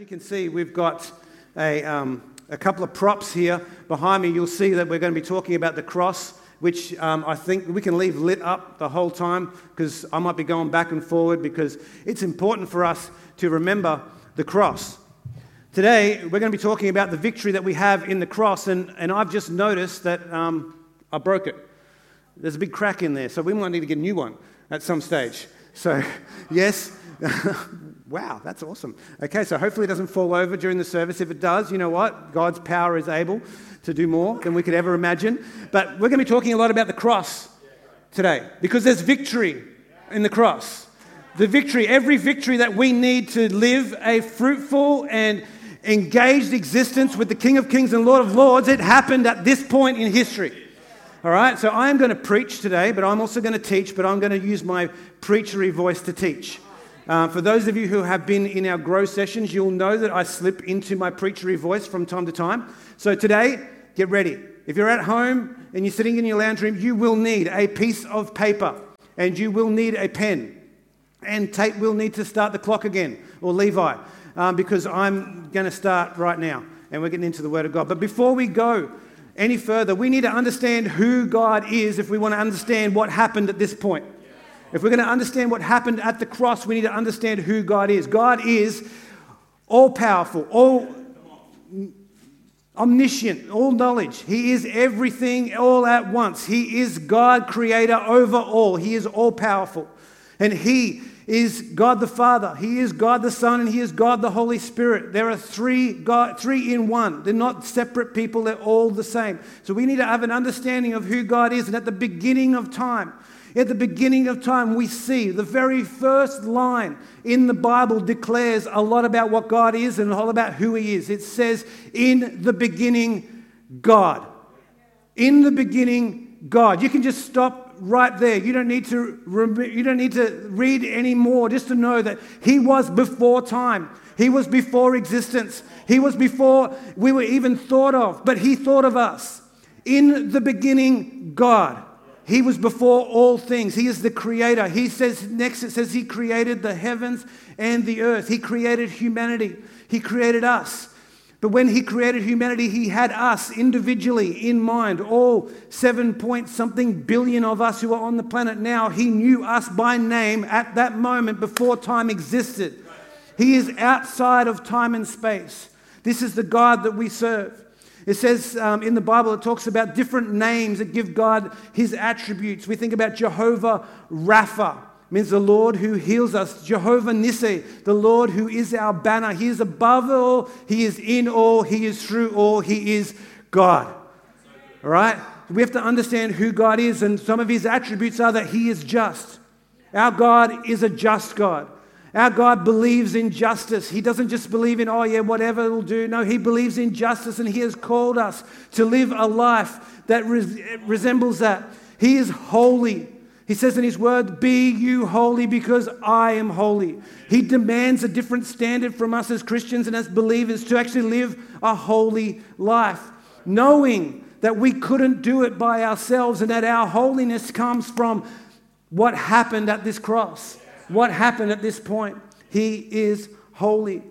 you can see, we've got a, um, a couple of props here behind me. You'll see that we're going to be talking about the cross, which um, I think we can leave lit up the whole time because I might be going back and forward because it's important for us to remember the cross. Today, we're going to be talking about the victory that we have in the cross, and, and I've just noticed that um, I broke it. There's a big crack in there, so we might need to get a new one at some stage. So, yes. wow, that's awesome. Okay, so hopefully it doesn't fall over during the service. If it does, you know what? God's power is able to do more than we could ever imagine. But we're going to be talking a lot about the cross today because there's victory in the cross. The victory, every victory that we need to live a fruitful and engaged existence with the King of Kings and Lord of Lords, it happened at this point in history. All right, so I am going to preach today, but I'm also going to teach, but I'm going to use my preachery voice to teach. Uh, for those of you who have been in our grow sessions, you'll know that I slip into my preachery voice from time to time. So today, get ready. If you're at home and you're sitting in your lounge room, you will need a piece of paper and you will need a pen. And Tate will need to start the clock again, or Levi, um, because I'm going to start right now and we're getting into the Word of God. But before we go, any further, we need to understand who God is if we want to understand what happened at this point. If we're going to understand what happened at the cross, we need to understand who God is. God is all powerful, all omniscient, all knowledge. He is everything all at once. He is God, creator over all. He is all powerful. And He is God the Father, He is God the Son, and He is God the Holy Spirit. There are three, God, three in one. They're not separate people, they're all the same. So we need to have an understanding of who God is. And at the beginning of time, at the beginning of time, we see the very first line in the Bible declares a lot about what God is and a lot about who He is. It says, In the beginning, God. In the beginning, God. You can just stop right there. You don't need to, you don't need to read any more just to know that He was before time. He was before existence. He was before we were even thought of, but He thought of us. In the beginning, God. He was before all things. He is the creator. He says, next it says, He created the heavens and the earth. He created humanity. He created us. But when he created humanity, he had us individually in mind, all seven point something billion of us who are on the planet now. He knew us by name at that moment before time existed. He is outside of time and space. This is the God that we serve. It says um, in the Bible, it talks about different names that give God his attributes. We think about Jehovah Rapha means the Lord who heals us. Jehovah Nissi, the Lord who is our banner. He is above all, He is in all, He is through all, He is God. All right? We have to understand who God is, and some of His attributes are that He is just. Our God is a just God. Our God believes in justice. He doesn't just believe in, oh, yeah, whatever it'll do. No, He believes in justice, and He has called us to live a life that resembles that. He is holy. He says in his word, Be you holy because I am holy. He demands a different standard from us as Christians and as believers to actually live a holy life, knowing that we couldn't do it by ourselves and that our holiness comes from what happened at this cross, what happened at this point. He is holy.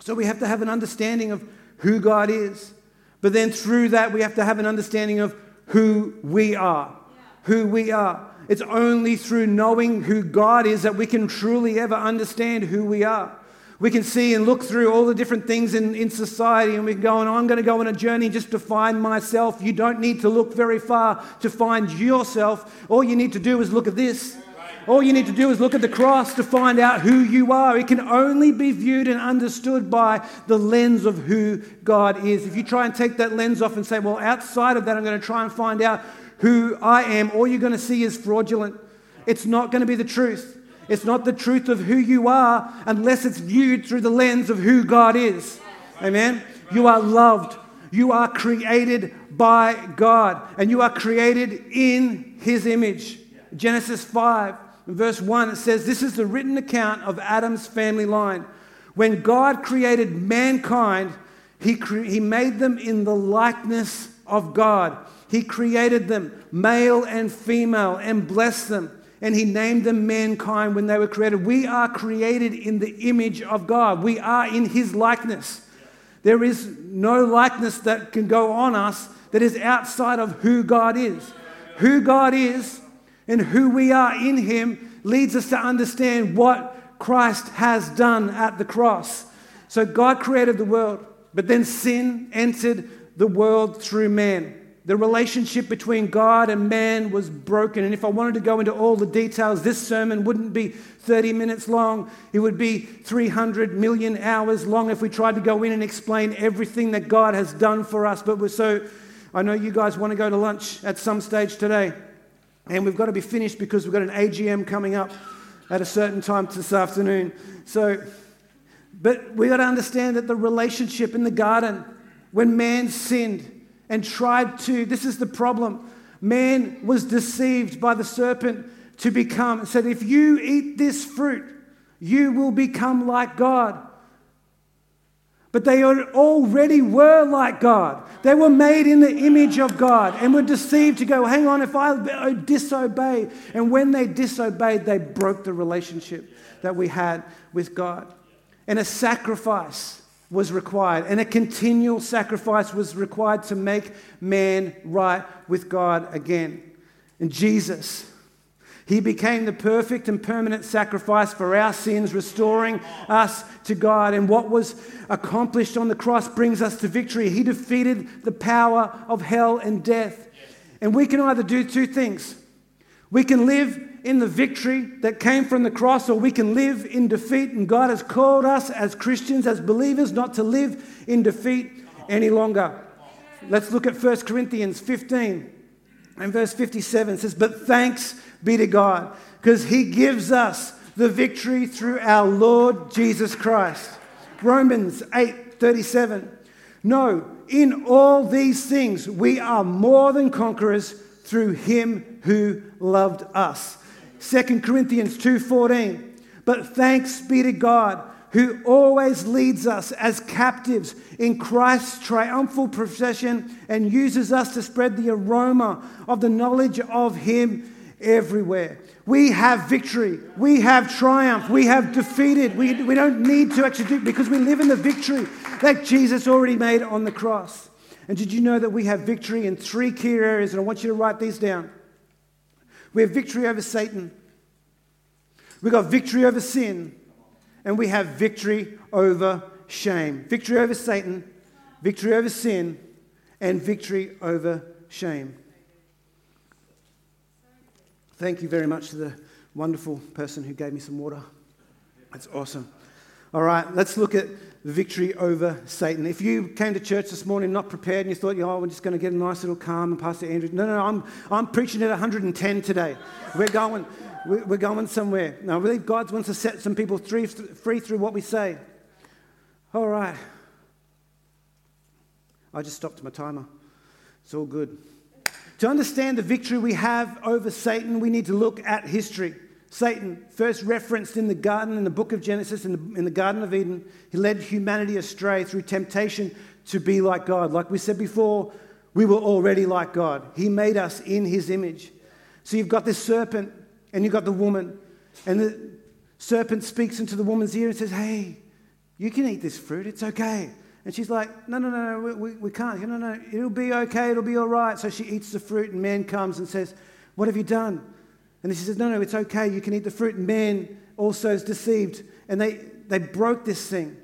So we have to have an understanding of who God is. But then through that, we have to have an understanding of who we are. Who we are. It's only through knowing who God is that we can truly ever understand who we are. We can see and look through all the different things in, in society and we can go, and I'm going to go on a journey just to find myself. You don't need to look very far to find yourself. All you need to do is look at this. All you need to do is look at the cross to find out who you are. It can only be viewed and understood by the lens of who God is. If you try and take that lens off and say, well, outside of that, I'm going to try and find out who I am, all you're going to see is fraudulent. It's not going to be the truth. It's not the truth of who you are unless it's viewed through the lens of who God is. Amen. You are loved. You are created by God and you are created in his image. Genesis 5, verse 1, it says, This is the written account of Adam's family line. When God created mankind, he, cre- he made them in the likeness of God. He created them, male and female, and blessed them. and he named them mankind when they were created. We are created in the image of God, we are in his likeness. There is no likeness that can go on us that is outside of who God is. Who God is and who we are in him leads us to understand what Christ has done at the cross. So God created the world, but then sin entered the world through man. The relationship between God and man was broken. And if I wanted to go into all the details, this sermon wouldn't be 30 minutes long. It would be 300 million hours long if we tried to go in and explain everything that God has done for us. But we're so, I know you guys want to go to lunch at some stage today. And we've got to be finished because we've got an AGM coming up at a certain time this afternoon. So, but we've got to understand that the relationship in the garden, when man sinned, and tried to. This is the problem. Man was deceived by the serpent to become, said, if you eat this fruit, you will become like God. But they already were like God. They were made in the image of God and were deceived to go, hang on, if I disobey. And when they disobeyed, they broke the relationship that we had with God. And a sacrifice was required, and a continual sacrifice was required to make man right with God again. And Jesus, he became the perfect and permanent sacrifice for our sins, restoring us to God. And what was accomplished on the cross brings us to victory. He defeated the power of hell and death. And we can either do two things we can live in the victory that came from the cross, or we can live in defeat. And God has called us as Christians, as believers, not to live in defeat any longer. Let's look at 1 Corinthians 15 and verse 57. It says, But thanks be to God, because he gives us the victory through our Lord Jesus Christ. Romans 8 37. No, in all these things we are more than conquerors through him who loved us. 2 Corinthians 2:14. But thanks be to God who always leads us as captives in Christ's triumphal procession and uses us to spread the aroma of the knowledge of him everywhere. We have victory. We have triumph. We have defeated. We, we don't need to actually do because we live in the victory that Jesus already made on the cross. And did you know that we have victory in three key areas? And I want you to write these down. We have victory over Satan. We've got victory over sin. And we have victory over shame. Victory over Satan, victory over sin, and victory over shame. Thank you very much to the wonderful person who gave me some water. That's awesome. All right, let's look at victory over Satan. If you came to church this morning not prepared and you thought, oh, we're just going to get a nice little calm and Pastor Andrew, no, no, I'm, I'm preaching at 110 today. We're going, we're going somewhere. Now, I believe God wants to set some people free, free through what we say. All right. I just stopped my timer. It's all good. To understand the victory we have over Satan, we need to look at history. Satan, first referenced in the garden in the book of Genesis, in the, in the Garden of Eden, he led humanity astray through temptation to be like God. Like we said before, we were already like God. He made us in his image. So you've got this serpent and you've got the woman, and the serpent speaks into the woman's ear and says, Hey, you can eat this fruit, it's okay. And she's like, No, no, no, no we, we can't. No, no, it'll be okay, it'll be all right. So she eats the fruit, and man comes and says, What have you done? And she says, No, no, it's okay. You can eat the fruit. And man also is deceived. And they, they broke this thing.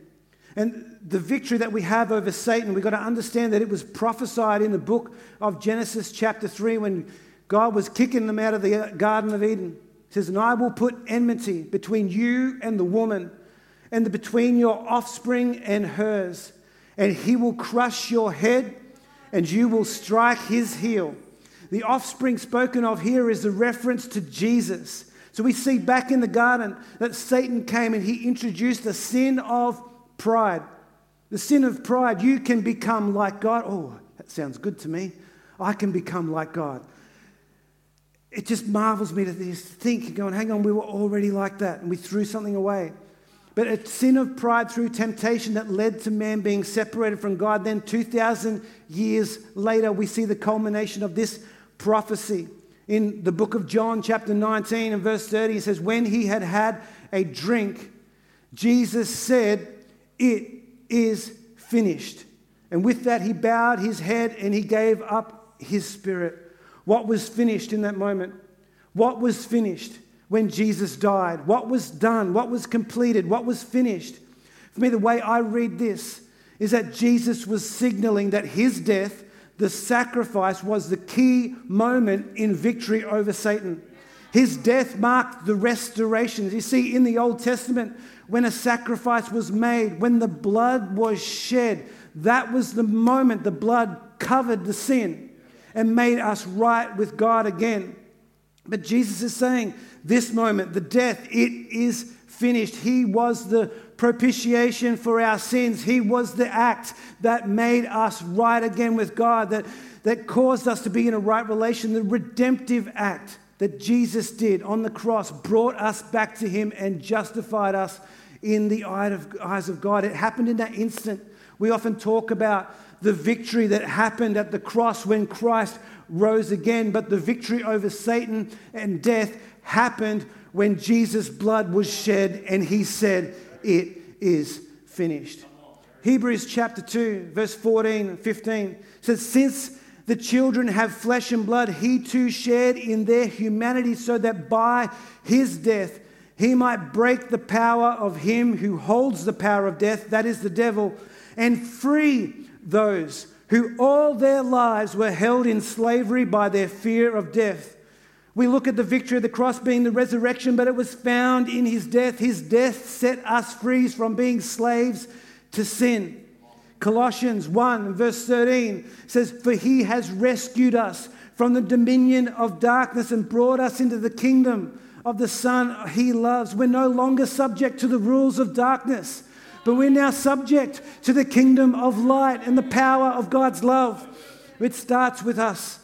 And the victory that we have over Satan, we've got to understand that it was prophesied in the book of Genesis, chapter 3, when God was kicking them out of the Garden of Eden. It says, And I will put enmity between you and the woman, and between your offspring and hers. And he will crush your head, and you will strike his heel. The offspring spoken of here is a reference to Jesus. So we see back in the garden that Satan came and he introduced the sin of pride. The sin of pride. You can become like God. Oh, that sounds good to me. I can become like God. It just marvels me to think, going, hang on, we were already like that and we threw something away. But a sin of pride through temptation that led to man being separated from God. Then, 2,000 years later, we see the culmination of this prophecy. In the book of John, chapter 19 and verse 30, it says, When he had had a drink, Jesus said, It is finished. And with that, he bowed his head and he gave up his spirit. What was finished in that moment? What was finished when Jesus died? What was done? What was completed? What was finished? For me, the way I read this is that Jesus was signaling that his death, the sacrifice, was the key moment in victory over Satan. His death marked the restoration. You see, in the Old Testament, when a sacrifice was made, when the blood was shed, that was the moment the blood covered the sin and made us right with God again. But Jesus is saying, this moment, the death, it is finished. He was the propitiation for our sins. He was the act that made us right again with God, that, that caused us to be in a right relation. The redemptive act that Jesus did on the cross brought us back to Him and justified us in the eyes of God. It happened in that instant. We often talk about the victory that happened at the cross when Christ rose again, but the victory over Satan and death happened when Jesus' blood was shed and he said, It is finished. Hebrews chapter 2, verse 14 and 15 says, Since the children have flesh and blood, he too shared in their humanity, so that by his death he might break the power of him who holds the power of death, that is the devil, and free those who all their lives were held in slavery by their fear of death. We look at the victory of the cross being the resurrection, but it was found in his death. His death set us free from being slaves to sin. Colossians 1, verse 13 says, For he has rescued us from the dominion of darkness and brought us into the kingdom of the Son he loves. We're no longer subject to the rules of darkness, but we're now subject to the kingdom of light and the power of God's love. It starts with us.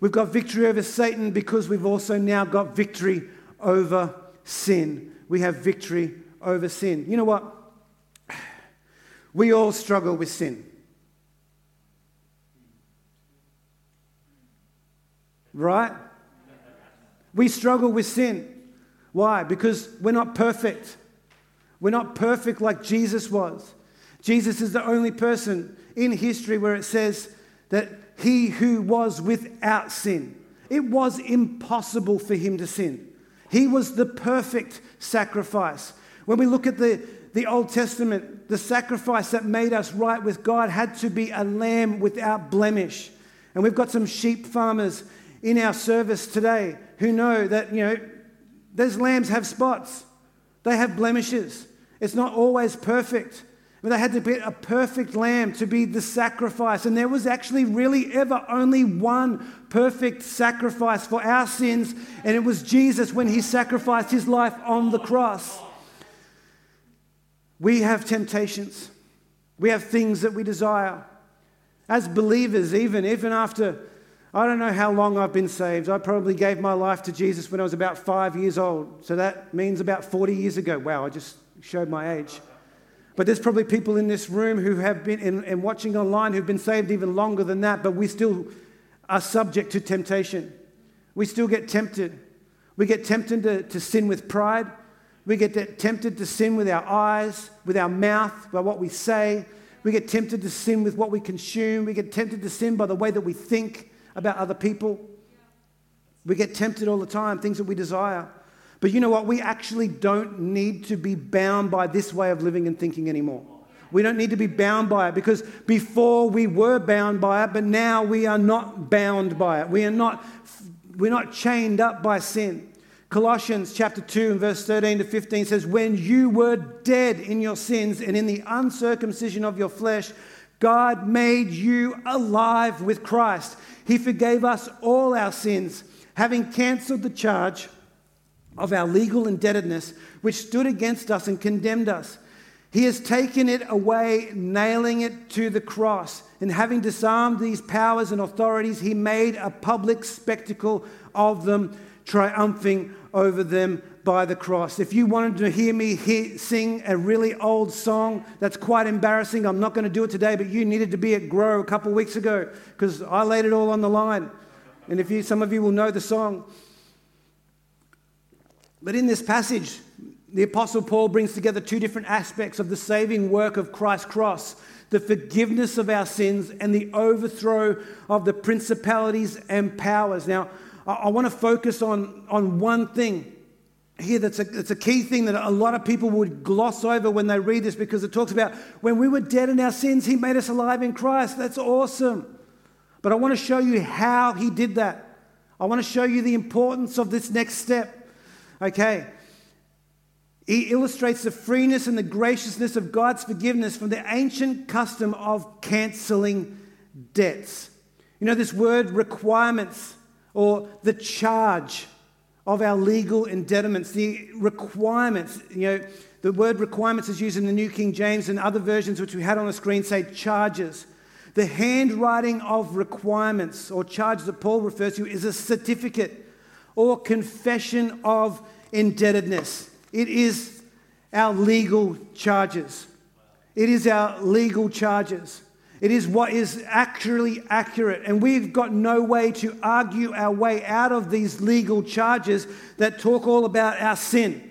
We've got victory over Satan because we've also now got victory over sin. We have victory over sin. You know what? We all struggle with sin. Right? We struggle with sin. Why? Because we're not perfect. We're not perfect like Jesus was. Jesus is the only person in history where it says that he who was without sin, it was impossible for him to sin. He was the perfect sacrifice. When we look at the, the Old Testament, the sacrifice that made us right with God had to be a lamb without blemish. And we've got some sheep farmers in our service today who know that, you know, those lambs have spots, they have blemishes. It's not always perfect. But they had to be a perfect lamb to be the sacrifice. And there was actually really ever only one perfect sacrifice for our sins, and it was Jesus when he sacrificed his life on the cross. We have temptations, we have things that we desire. As believers, even, even after I don't know how long I've been saved. I probably gave my life to Jesus when I was about five years old. So that means about 40 years ago. Wow, I just showed my age. But there's probably people in this room who have been, and, watching online, who've been saved even longer than that, but we still are subject to temptation. We still get tempted. We get tempted to, to sin with pride. We get tempted to sin with our eyes, with our mouth, by what we say. We get tempted to sin with what we consume. We get tempted to sin by the way that we think about other people. We get tempted all the time, things that we desire. But you know what? We actually don't need to be bound by this way of living and thinking anymore. We don't need to be bound by it because before we were bound by it, but now we are not bound by it. We are not, we're not chained up by sin. Colossians chapter 2 and verse 13 to 15 says, When you were dead in your sins and in the uncircumcision of your flesh, God made you alive with Christ. He forgave us all our sins, having cancelled the charge of our legal indebtedness, which stood against us and condemned us. He has taken it away, nailing it to the cross. And having disarmed these powers and authorities, he made a public spectacle of them, triumphing over them by the cross. If you wanted to hear me hear, sing a really old song that's quite embarrassing, I'm not going to do it today, but you needed to be at Grow a couple of weeks ago because I laid it all on the line. And if you, some of you will know the song. But in this passage, the Apostle Paul brings together two different aspects of the saving work of Christ's cross the forgiveness of our sins and the overthrow of the principalities and powers. Now, I, I want to focus on, on one thing here that's a, that's a key thing that a lot of people would gloss over when they read this because it talks about when we were dead in our sins, He made us alive in Christ. That's awesome. But I want to show you how He did that. I want to show you the importance of this next step. Okay. He illustrates the freeness and the graciousness of God's forgiveness from the ancient custom of cancelling debts. You know, this word requirements or the charge of our legal indebtednents, the requirements, you know, the word requirements is used in the New King James and other versions which we had on the screen say charges. The handwriting of requirements or charges that Paul refers to is a certificate or confession of indebtedness. It is our legal charges. It is our legal charges. It is what is actually accurate. And we've got no way to argue our way out of these legal charges that talk all about our sin.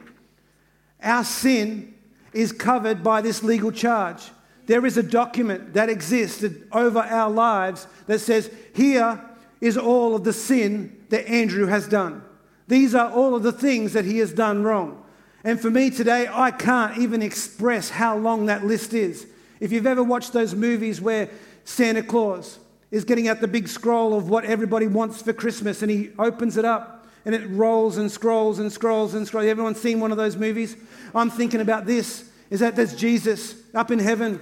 Our sin is covered by this legal charge. There is a document that exists over our lives that says, Here is all of the sin that Andrew has done. These are all of the things that he has done wrong. And for me today, I can't even express how long that list is. If you've ever watched those movies where Santa Claus is getting out the big scroll of what everybody wants for Christmas and he opens it up and it rolls and scrolls and scrolls and scrolls. Everyone's seen one of those movies? I'm thinking about this is that there's Jesus up in heaven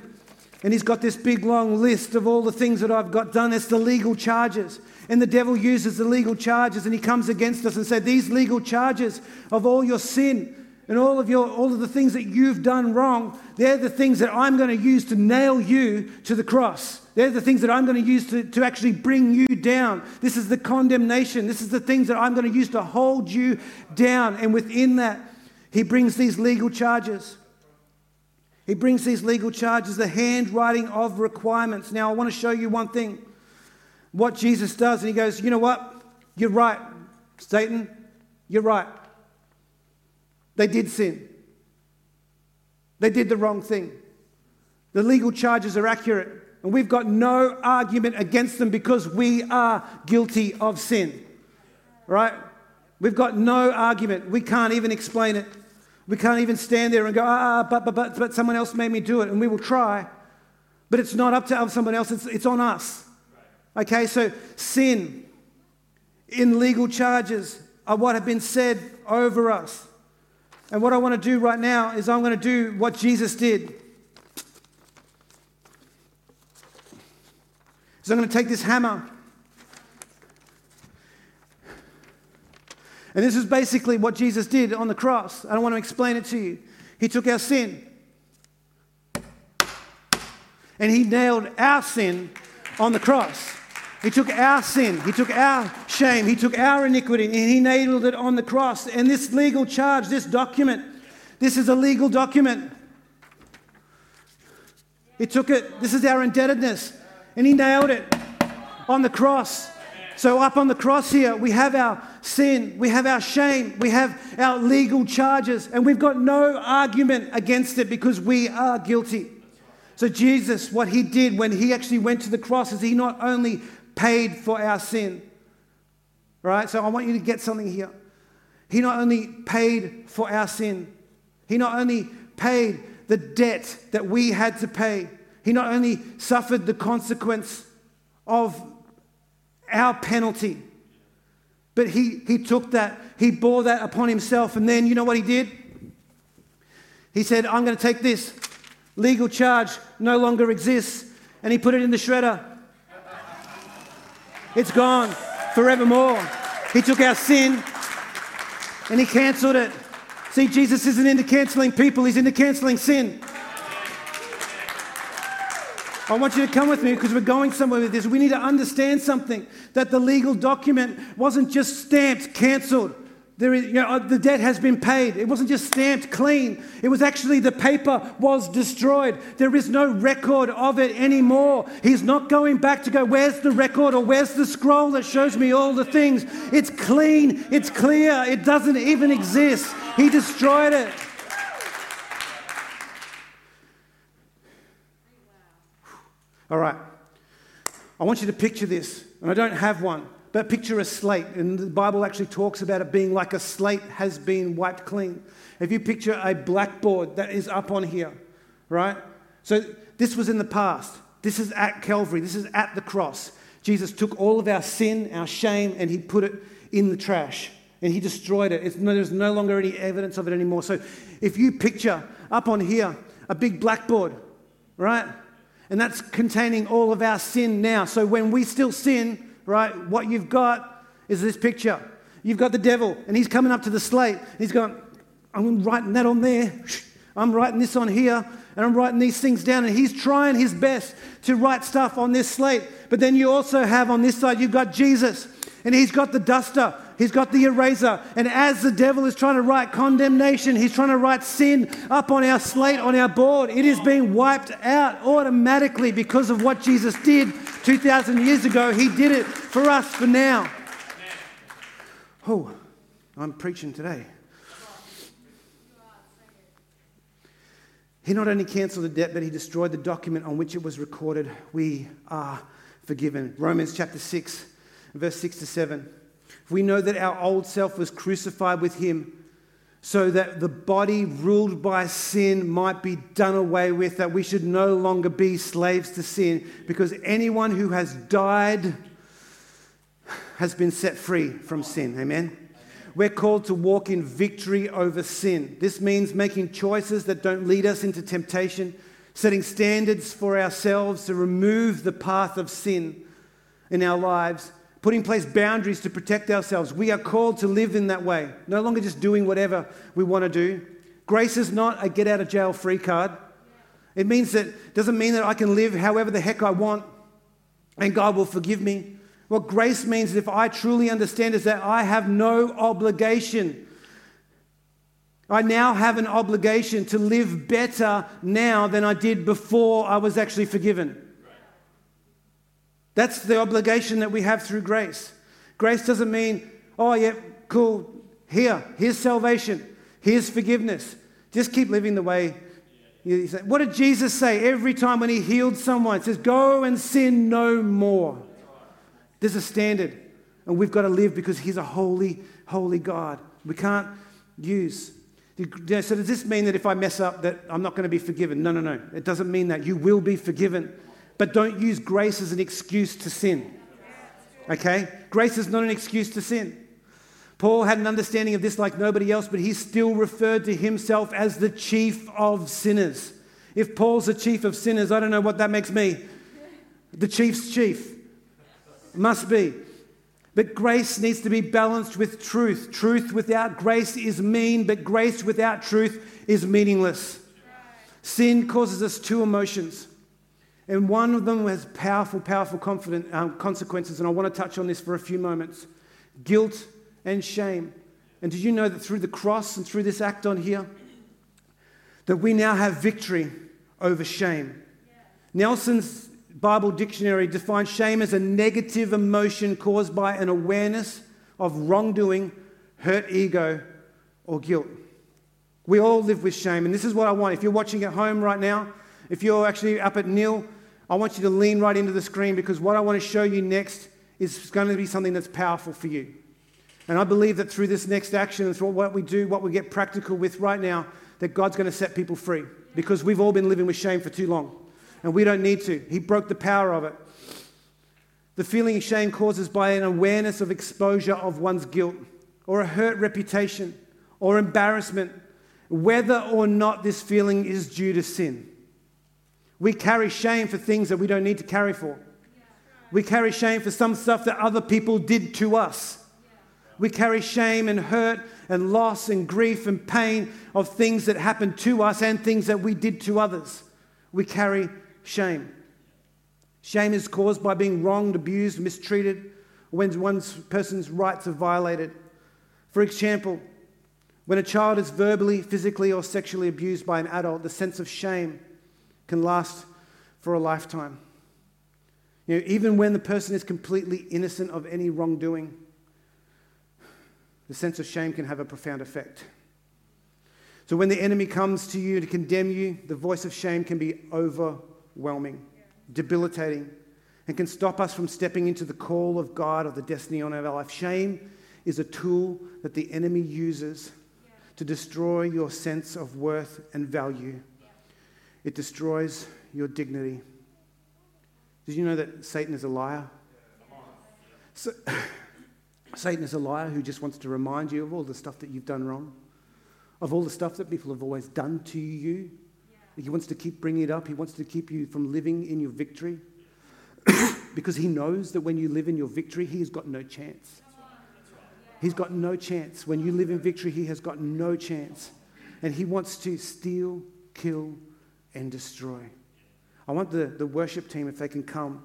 and he's got this big long list of all the things that I've got done. It's the legal charges. And the devil uses the legal charges and he comes against us and says, These legal charges of all your sin and all of your all of the things that you've done wrong they're the things that i'm going to use to nail you to the cross. They're the things that i'm going to use to, to actually bring you down. This is the condemnation. This is the things that i'm going to use to hold you down. And within that he brings these legal charges. He brings these legal charges the handwriting of requirements. Now i want to show you one thing. What jesus does and he goes you know what? You're right satan. You're right they did sin. They did the wrong thing. The legal charges are accurate, and we've got no argument against them because we are guilty of sin. Right? We've got no argument. We can't even explain it. We can't even stand there and go, ah, but, but, but, but someone else made me do it, and we will try. But it's not up to someone else, it's, it's on us. Okay, so sin in legal charges are what have been said over us. And what I want to do right now is I'm going to do what Jesus did. So I'm going to take this hammer. And this is basically what Jesus did on the cross. I don't want to explain it to you. He took our sin and he nailed our sin on the cross. He took our sin, He took our shame, He took our iniquity, and He nailed it on the cross. And this legal charge, this document, this is a legal document. He took it, this is our indebtedness, and He nailed it on the cross. So, up on the cross here, we have our sin, we have our shame, we have our legal charges, and we've got no argument against it because we are guilty. So, Jesus, what he did when he actually went to the cross is he not only paid for our sin. Right? So I want you to get something here. He not only paid for our sin, He not only paid the debt that we had to pay, He not only suffered the consequence of our penalty, but He, he took that, He bore that upon Himself. And then you know what He did? He said, I'm going to take this. Legal charge no longer exists. And He put it in the shredder it's gone forevermore. He took our sin and he canceled it. See, Jesus isn't into canceling people, he's into canceling sin. I want you to come with me because we're going somewhere with this. We need to understand something that the legal document wasn't just stamped, cancelled. There is, you know, uh, the debt has been paid. It wasn't just stamped clean. It was actually the paper was destroyed. There is no record of it anymore. He's not going back to go, where's the record or where's the scroll that shows me all the things? It's clean. It's clear. It doesn't even exist. He destroyed it. All right. I want you to picture this, and I don't have one. But picture a slate, and the Bible actually talks about it being like a slate has been wiped clean. If you picture a blackboard that is up on here, right? So this was in the past. This is at Calvary. This is at the cross. Jesus took all of our sin, our shame, and he put it in the trash. And he destroyed it. It's, there's no longer any evidence of it anymore. So if you picture up on here a big blackboard, right? And that's containing all of our sin now. So when we still sin, right? What you've got is this picture. You've got the devil, and he's coming up to the slate. He's going, I'm writing that on there. I'm writing this on here, and I'm writing these things down. And he's trying his best to write stuff on this slate. But then you also have on this side, you've got Jesus, and he's got the duster. He's got the eraser. And as the devil is trying to write condemnation, he's trying to write sin up on our slate, on our board. It is being wiped out automatically because of what Jesus did 2,000 years ago. He did it for us for now. Oh, I'm preaching today. He not only cancelled the debt, but he destroyed the document on which it was recorded. We are forgiven. Romans chapter 6, verse 6 to 7. We know that our old self was crucified with him so that the body ruled by sin might be done away with, that we should no longer be slaves to sin, because anyone who has died has been set free from sin. Amen? We're called to walk in victory over sin. This means making choices that don't lead us into temptation, setting standards for ourselves to remove the path of sin in our lives putting in place boundaries to protect ourselves. We are called to live in that way, no longer just doing whatever we want to do. Grace is not a get out of jail free card. It means that doesn't mean that I can live however the heck I want and God will forgive me. What grace means, if I truly understand, is that I have no obligation. I now have an obligation to live better now than I did before I was actually forgiven. That's the obligation that we have through grace. Grace doesn't mean, oh, yeah, cool, here, here's salvation, here's forgiveness. Just keep living the way you say. What did Jesus say every time when he healed someone? He says, go and sin no more. There's a standard, and we've got to live because he's a holy, holy God. We can't use. So does this mean that if I mess up that I'm not going to be forgiven? No, no, no. It doesn't mean that. You will be forgiven. But don't use grace as an excuse to sin. Okay? Grace is not an excuse to sin. Paul had an understanding of this like nobody else, but he still referred to himself as the chief of sinners. If Paul's the chief of sinners, I don't know what that makes me. The chief's chief. Must be. But grace needs to be balanced with truth. Truth without grace is mean, but grace without truth is meaningless. Sin causes us two emotions and one of them has powerful, powerful confident, um, consequences. And I want to touch on this for a few moments guilt and shame. And did you know that through the cross and through this act on here, that we now have victory over shame? Yeah. Nelson's Bible dictionary defines shame as a negative emotion caused by an awareness of wrongdoing, hurt ego, or guilt. We all live with shame. And this is what I want. If you're watching at home right now, if you're actually up at nil, I want you to lean right into the screen because what I want to show you next is going to be something that's powerful for you. And I believe that through this next action and through what we do, what we get practical with right now, that God's going to set people free because we've all been living with shame for too long and we don't need to. He broke the power of it. The feeling of shame causes by an awareness of exposure of one's guilt or a hurt reputation or embarrassment, whether or not this feeling is due to sin. We carry shame for things that we don't need to carry for. We carry shame for some stuff that other people did to us. We carry shame and hurt and loss and grief and pain of things that happened to us and things that we did to others. We carry shame. Shame is caused by being wronged, abused, mistreated, when one person's rights are violated. For example, when a child is verbally, physically, or sexually abused by an adult, the sense of shame can last for a lifetime. You know, even when the person is completely innocent of any wrongdoing, the sense of shame can have a profound effect. So when the enemy comes to you to condemn you, the voice of shame can be overwhelming, debilitating, and can stop us from stepping into the call of God or the destiny on our life. Shame is a tool that the enemy uses to destroy your sense of worth and value. It destroys your dignity. Did you know that Satan is a liar? So, Satan is a liar who just wants to remind you of all the stuff that you've done wrong, of all the stuff that people have always done to you. He wants to keep bringing it up. He wants to keep you from living in your victory because he knows that when you live in your victory, he has got no chance. He's got no chance. When you live in victory, he has got no chance. And he wants to steal, kill, and destroy. I want the, the worship team, if they can come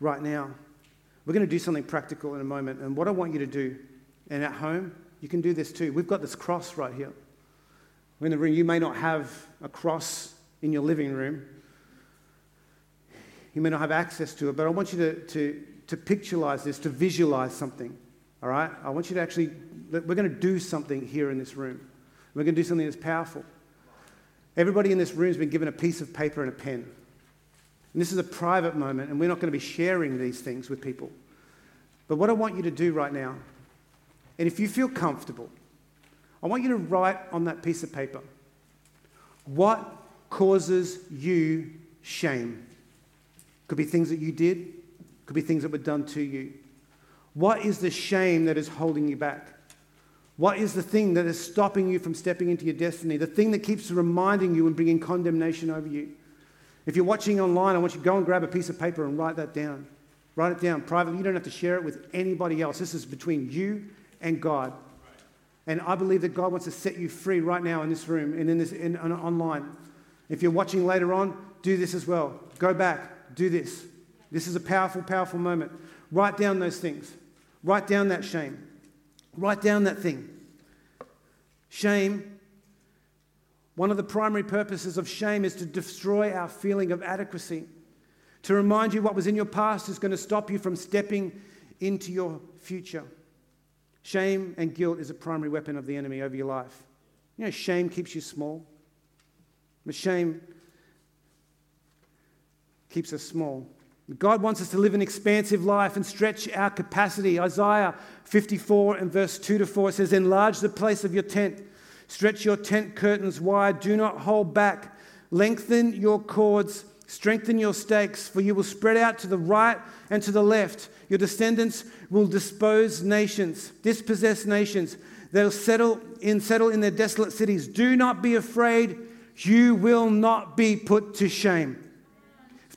right now. We're going to do something practical in a moment. And what I want you to do, and at home, you can do this too. We've got this cross right here. In the room, you may not have a cross in your living room. You may not have access to it, but I want you to, to, to pictureize this, to visualize something. All right? I want you to actually, we're going to do something here in this room. We're going to do something that's powerful. Everybody in this room has been given a piece of paper and a pen. And this is a private moment, and we're not going to be sharing these things with people. But what I want you to do right now, and if you feel comfortable, I want you to write on that piece of paper what causes you shame. Could be things that you did, could be things that were done to you. What is the shame that is holding you back? What is the thing that is stopping you from stepping into your destiny? The thing that keeps reminding you and bringing condemnation over you? If you're watching online, I want you to go and grab a piece of paper and write that down. Write it down privately. You don't have to share it with anybody else. This is between you and God. And I believe that God wants to set you free right now in this room and in this in, in, online. If you're watching later on, do this as well. Go back, do this. This is a powerful, powerful moment. Write down those things. Write down that shame. Write down that thing. Shame one of the primary purposes of shame is to destroy our feeling of adequacy. To remind you what was in your past is going to stop you from stepping into your future. Shame and guilt is a primary weapon of the enemy over your life. You know, shame keeps you small. But shame keeps us small. God wants us to live an expansive life and stretch our capacity. Isaiah 54 and verse 2 to 4 says, Enlarge the place of your tent Stretch your tent curtains wide. Do not hold back. Lengthen your cords. Strengthen your stakes, for you will spread out to the right and to the left. Your descendants will dispose nations, dispossess nations. They'll settle in, settle in their desolate cities. Do not be afraid. You will not be put to shame.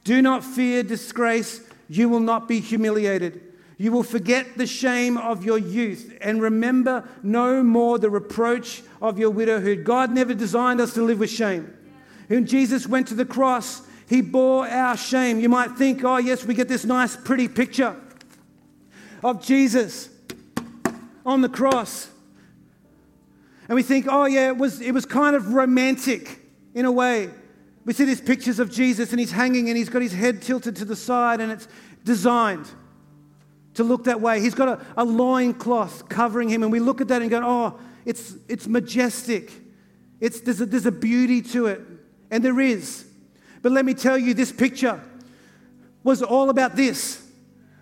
Do not fear disgrace. You will not be humiliated. You will forget the shame of your youth and remember no more the reproach of your widowhood. God never designed us to live with shame. When Jesus went to the cross, he bore our shame. You might think, oh, yes, we get this nice, pretty picture of Jesus on the cross. And we think, oh, yeah, it was, it was kind of romantic in a way. We see these pictures of Jesus and he's hanging and he's got his head tilted to the side and it's designed to look that way. He's got a, a loin cloth covering him, and we look at that and go, oh, it's, it's majestic. It's, there's, a, there's a beauty to it, and there is. But let me tell you, this picture was all about this.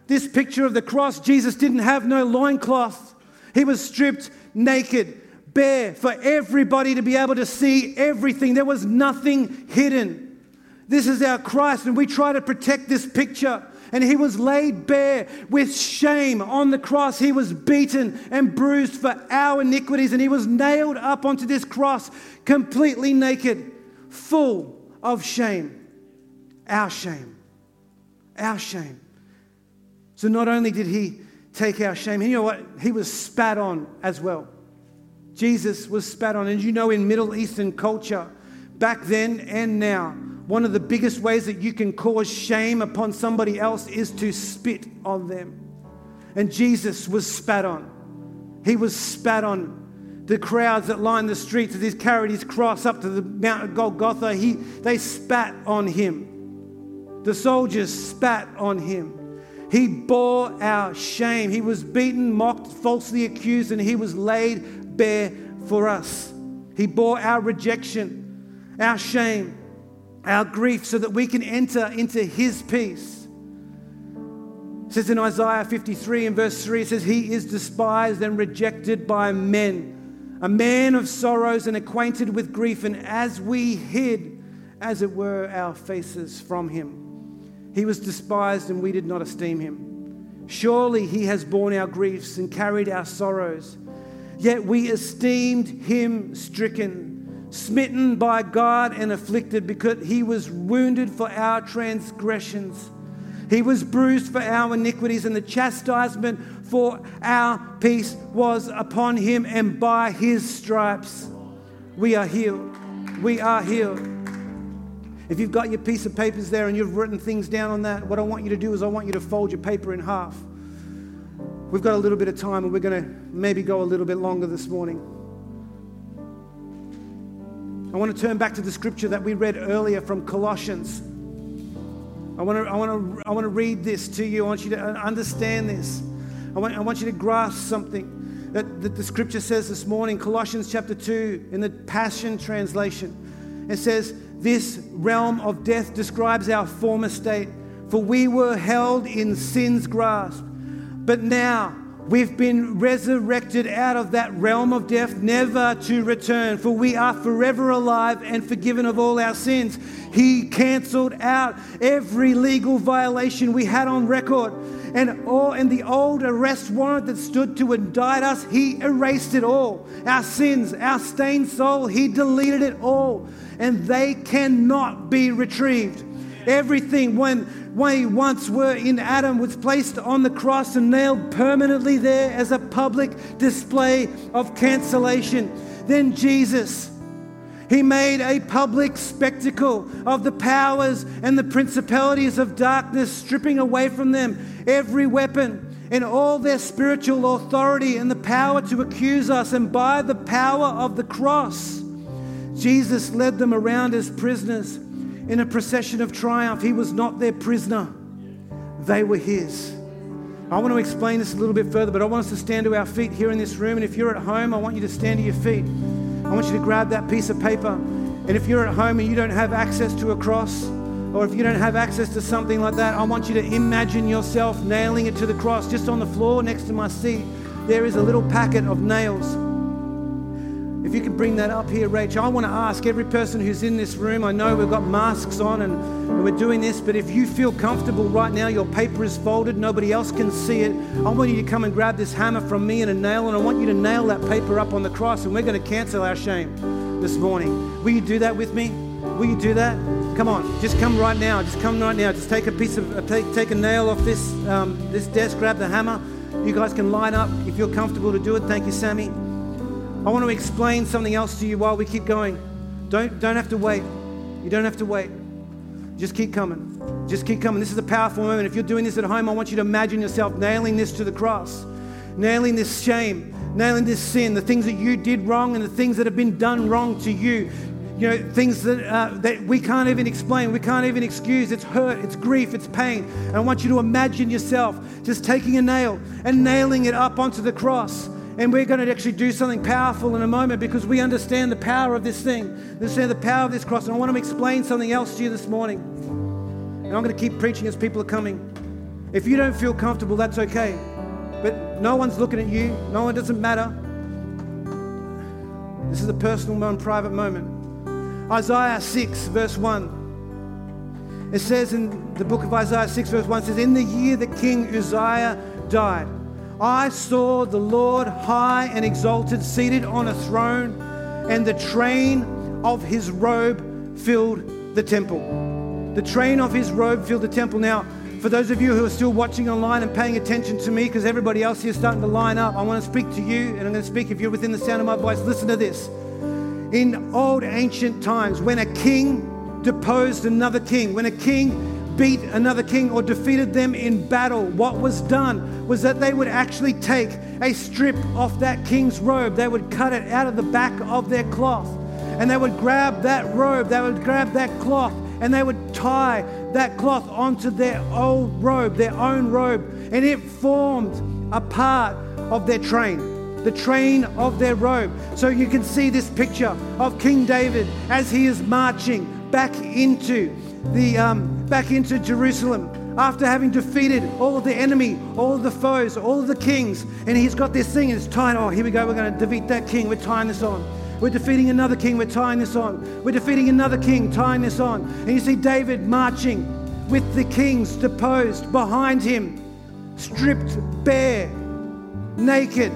This picture of the cross, Jesus didn't have no loincloth. He was stripped naked, bare, for everybody to be able to see everything. There was nothing hidden. This is our Christ, and we try to protect this picture and he was laid bare with shame on the cross. He was beaten and bruised for our iniquities, and he was nailed up onto this cross completely naked, full of shame. Our shame. Our shame. So not only did he take our shame, you know what? He was spat on as well. Jesus was spat on. And you know, in Middle Eastern culture, back then and now, one of the biggest ways that you can cause shame upon somebody else is to spit on them. And Jesus was spat on. He was spat on. The crowds that lined the streets as he carried his cross up to the Mount of Golgotha, he, they spat on him. The soldiers spat on him. He bore our shame. He was beaten, mocked, falsely accused, and he was laid bare for us. He bore our rejection, our shame, our grief, so that we can enter into his peace. It says in Isaiah 53 and verse 3, it says, He is despised and rejected by men, a man of sorrows and acquainted with grief, and as we hid, as it were, our faces from him. He was despised and we did not esteem him. Surely he has borne our griefs and carried our sorrows. Yet we esteemed him stricken, smitten by God, and afflicted because he was wounded for our transgressions he was bruised for our iniquities, and the chastisement for our peace was upon him, and by his stripes we are healed. We are healed. If you've got your piece of papers there and you've written things down on that, what I want you to do is I want you to fold your paper in half. We've got a little bit of time and we're going to maybe go a little bit longer this morning. I want to turn back to the scripture that we read earlier from Colossians. I want to, I want to, I want to read this to you. I want you to understand this. I want, I want you to grasp something that, that the scripture says this morning, Colossians chapter 2, in the Passion Translation. It says, This realm of death describes our former state, for we were held in sin's grasp. But now, We've been resurrected out of that realm of death, never to return, for we are forever alive and forgiven of all our sins. He canceled out every legal violation we had on record. And all in the old arrest warrant that stood to indict us, he erased it all. Our sins, our stained soul, he deleted it all. And they cannot be retrieved. Everything when we once were in Adam was placed on the cross and nailed permanently there as a public display of cancellation. Then Jesus, he made a public spectacle of the powers and the principalities of darkness, stripping away from them every weapon and all their spiritual authority and the power to accuse us. And by the power of the cross, Jesus led them around as prisoners in a procession of triumph. He was not their prisoner, they were his. I want to explain this a little bit further, but I want us to stand to our feet here in this room. And if you're at home, I want you to stand to your feet. I want you to grab that piece of paper. And if you're at home and you don't have access to a cross, or if you don't have access to something like that, I want you to imagine yourself nailing it to the cross just on the floor next to my seat. There is a little packet of nails. If you could bring that up here, Rachel, I want to ask every person who's in this room. I know we've got masks on and, we're doing this, but if you feel comfortable right now, your paper is folded, nobody else can see it. I want you to come and grab this hammer from me and a nail, and I want you to nail that paper up on the cross, and we're going to cancel our shame this morning. Will you do that with me? Will you do that? Come on, just come right now. Just come right now. Just take a piece of, uh, take, take a nail off this, um, this desk, grab the hammer. You guys can line up if you're comfortable to do it. Thank you, Sammy. I want to explain something else to you while we keep going. Don't, don't have to wait. You don't have to wait. Just keep coming. Just keep coming. This is a powerful moment. If you're doing this at home, I want you to imagine yourself nailing this to the cross, nailing this shame, nailing this sin, the things that you did wrong and the things that have been done wrong to you. You know, things that, uh, that we can't even explain, we can't even excuse. It's hurt, it's grief, it's pain. And I want you to imagine yourself just taking a nail and nailing it up onto the cross and we're going to actually do something powerful in a moment because we understand the power of this thing, understand the power of this cross. And I want to explain something else to you this morning. And I'm going to keep preaching as people are coming. If you don't feel comfortable, that's okay. But no one's looking at you, no one doesn't matter. This is a personal and private moment. Isaiah 6, verse 1. It says in the book of Isaiah 6, verse 1 says, In the year that King Uzziah died, I saw the Lord high and exalted, seated on a throne, and the train of his robe filled the temple. The train of his robe filled the temple. Now, for those of you who are still watching online and paying attention to me, because everybody else here is starting to line up, I want to speak to you, and I'm going to speak if you're within the sound of my voice. Listen to this. In old ancient times, when a king deposed another king, when a king beat another king or defeated them in battle, what was done was that they would actually take a strip off that king's robe. They would cut it out of the back of their cloth. And they would grab that robe, they would grab that cloth, and they would tie that cloth onto their old robe, their own robe. And it formed a part of their train, the train of their robe. So you can see this picture of King David as he is marching back into the um, back into Jerusalem after having defeated all of the enemy, all of the foes, all of the kings, and he's got this thing it's tied. Oh, here we go. We're going to defeat that king. We're tying this on. We're defeating another king. We're tying this on. We're defeating another king, tying this on. And you see David marching with the kings deposed behind him, stripped bare, naked,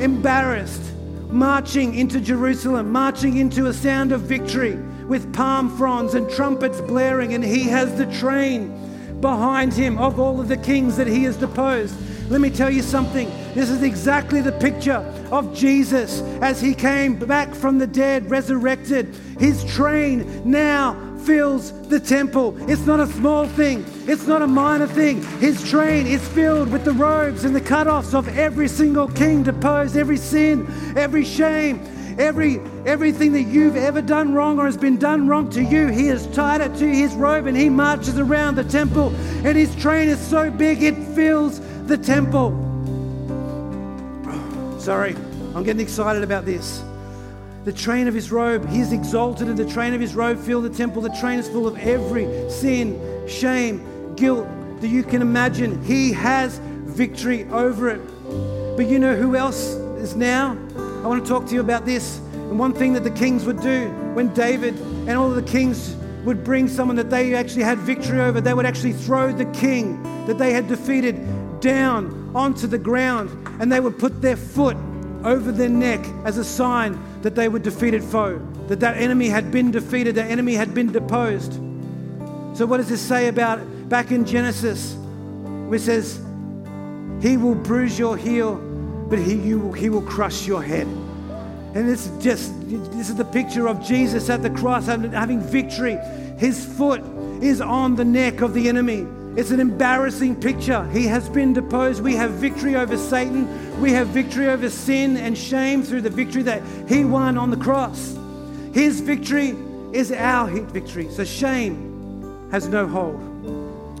embarrassed, marching into Jerusalem, marching into a sound of victory with palm fronds and trumpets blaring, and he has the train behind him of all of the kings that he has deposed. Let me tell you something. This is exactly the picture of Jesus as he came back from the dead, resurrected. His train now fills the temple. It's not a small thing, it's not a minor thing. His train is filled with the robes and the cutoffs of every single king deposed, every sin, every shame, Every, everything that you've ever done wrong or has been done wrong to you, he has tied it to his robe and he marches around the temple. And his train is so big it fills the temple. Sorry, I'm getting excited about this. The train of his robe, he is exalted, and the train of his robe filled the temple. The train is full of every sin, shame, guilt that you can imagine. He has victory over it. But you know who else is now? I want to talk to you about this. And one thing that the kings would do when David and all of the kings would bring someone that they actually had victory over, they would actually throw the king that they had defeated down onto the ground and they would put their foot over their neck as a sign that they were defeated foe, that that enemy had been defeated, that enemy had been deposed. So, what does this say about back in Genesis? Where it says, He will bruise your heel but he, you, he will crush your head. And it's just, this is the picture of Jesus at the cross having victory. His foot is on the neck of the enemy. It's an embarrassing picture. He has been deposed. We have victory over Satan. We have victory over sin and shame through the victory that he won on the cross. His victory is our victory. So shame has no hold.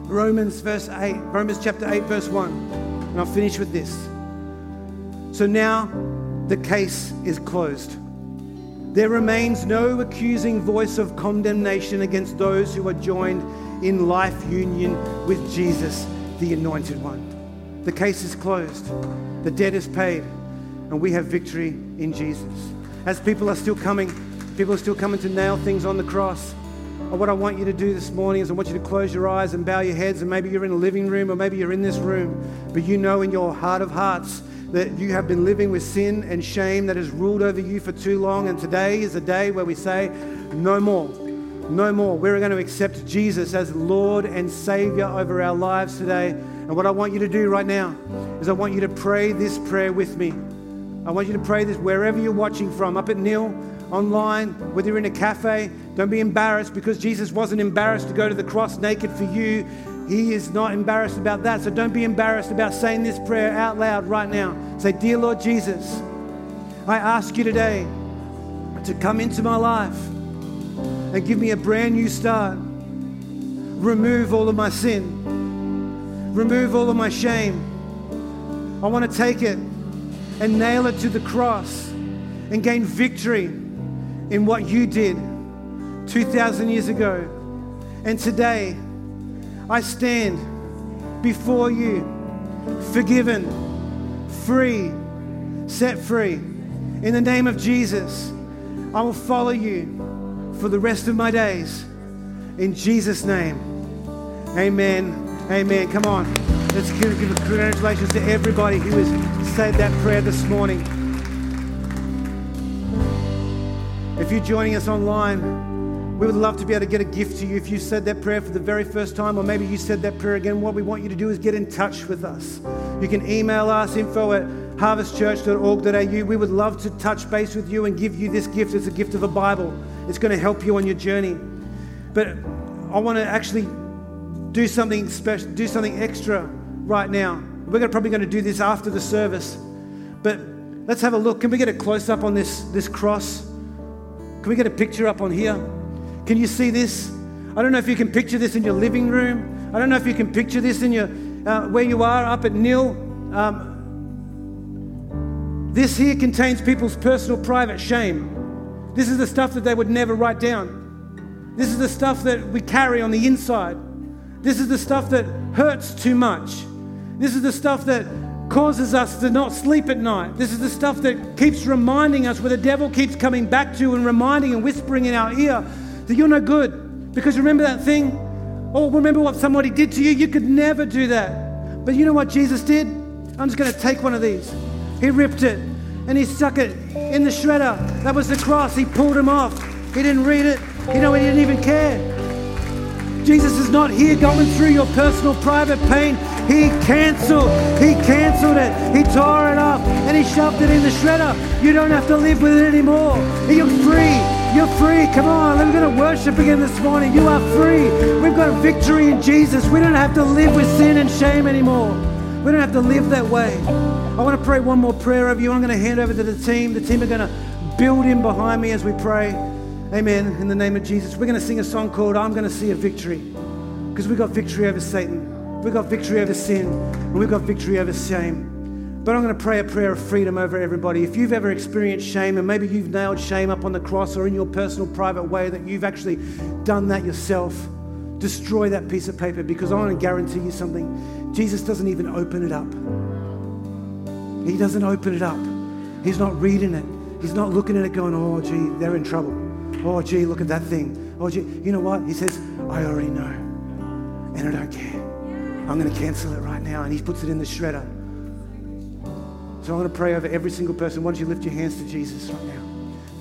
Romans verse 8, Romans chapter 8 verse 1. And I'll finish with this. So now the case is closed. There remains no accusing voice of condemnation against those who are joined in life union with Jesus, the Anointed One. The case is closed, the debt is paid, and we have victory in Jesus. As people are still coming, people are still coming to nail things on the cross. What I want you to do this morning is I want you to close your eyes and bow your heads, and maybe you're in a living room or maybe you're in this room, but you know in your heart of hearts that you have been living with sin and shame that has ruled over you for too long. And today is a day where we say, no more. No more. We're going to accept Jesus as Lord and Savior over our lives today. And what I want you to do right now is I want you to pray this prayer with me. I want you to pray this wherever you're watching from, up at Neil, online, whether you're in a cafe. Don't be embarrassed because Jesus wasn't embarrassed to go to the cross naked for you. He is not embarrassed about that. So don't be embarrassed about saying this prayer out loud right now. Say, Dear Lord Jesus, I ask you today to come into my life and give me a brand new start. Remove all of my sin, remove all of my shame. I want to take it and nail it to the cross and gain victory in what you did 2,000 years ago. And today, I stand before you, forgiven, free, set free. In the name of Jesus, I will follow you for the rest of my days. In Jesus' name, amen. Amen. Come on. Let's give, give congratulations to everybody who has said that prayer this morning. If you're joining us online, we would love to be able to get a gift to you if you said that prayer for the very first time, or maybe you said that prayer again. What we want you to do is get in touch with us. You can email us info at harvestchurch.org.au. We would love to touch base with you and give you this gift. It's a gift of a Bible, it's going to help you on your journey. But I want to actually do something special, do something extra right now. We're probably going to do this after the service. But let's have a look. Can we get a close up on this, this cross? Can we get a picture up on here? Can you see this? I don't know if you can picture this in your living room. I don't know if you can picture this in your uh, where you are up at Nil. Um, this here contains people's personal private shame. This is the stuff that they would never write down. This is the stuff that we carry on the inside. This is the stuff that hurts too much. This is the stuff that causes us to not sleep at night. This is the stuff that keeps reminding us, where the devil keeps coming back to and reminding and whispering in our ear that you're no good. Because remember that thing? Oh, remember what somebody did to you? You could never do that. But you know what Jesus did? I'm just going to take one of these. He ripped it and he stuck it in the shredder. That was the cross. He pulled him off. He didn't read it. You know, he didn't even care. Jesus is not here going through your personal private pain. He canceled. He canceled it. He tore it up and he shoved it in the shredder. You don't have to live with it anymore. You're free. You're free. Come on. We're going to worship again this morning. You are free. We've got victory in Jesus. We don't have to live with sin and shame anymore. We don't have to live that way. I want to pray one more prayer over you. I'm going to hand over to the team. The team are going to build in behind me as we pray. Amen. In the name of Jesus. We're going to sing a song called I'm going to see a victory because we've got victory over Satan. We've got victory over sin. And we've got victory over shame. But I'm going to pray a prayer of freedom over everybody. If you've ever experienced shame, and maybe you've nailed shame up on the cross or in your personal private way that you've actually done that yourself, destroy that piece of paper because I want to guarantee you something. Jesus doesn't even open it up. He doesn't open it up. He's not reading it. He's not looking at it going, oh, gee, they're in trouble. Oh, gee, look at that thing. Oh, gee, you know what? He says, I already know. And I don't care. I'm going to cancel it right now. And he puts it in the shredder. So I'm going to pray over every single person. Why don't you lift your hands to Jesus right now?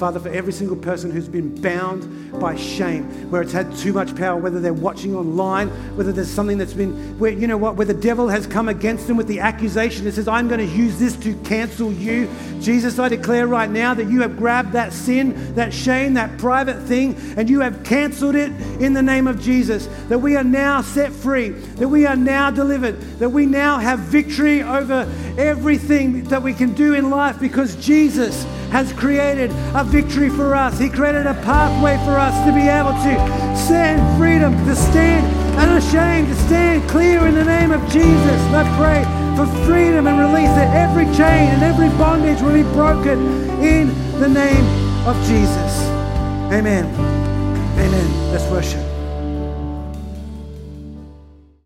Father, for every single person who's been bound by shame, where it's had too much power, whether they're watching online, whether there's something that's been, where, you know what, where the devil has come against them with the accusation that says, I'm going to use this to cancel you. Jesus, I declare right now that you have grabbed that sin, that shame, that private thing, and you have canceled it in the name of Jesus. That we are now set free, that we are now delivered, that we now have victory over everything that we can do in life because Jesus has created a victory for us. He created a pathway for us to be able to stand freedom, to stand unashamed, to stand clear in the name of Jesus. I pray for freedom and release that every chain and every bondage will be broken in the name of Jesus. Amen. Amen. Let's worship.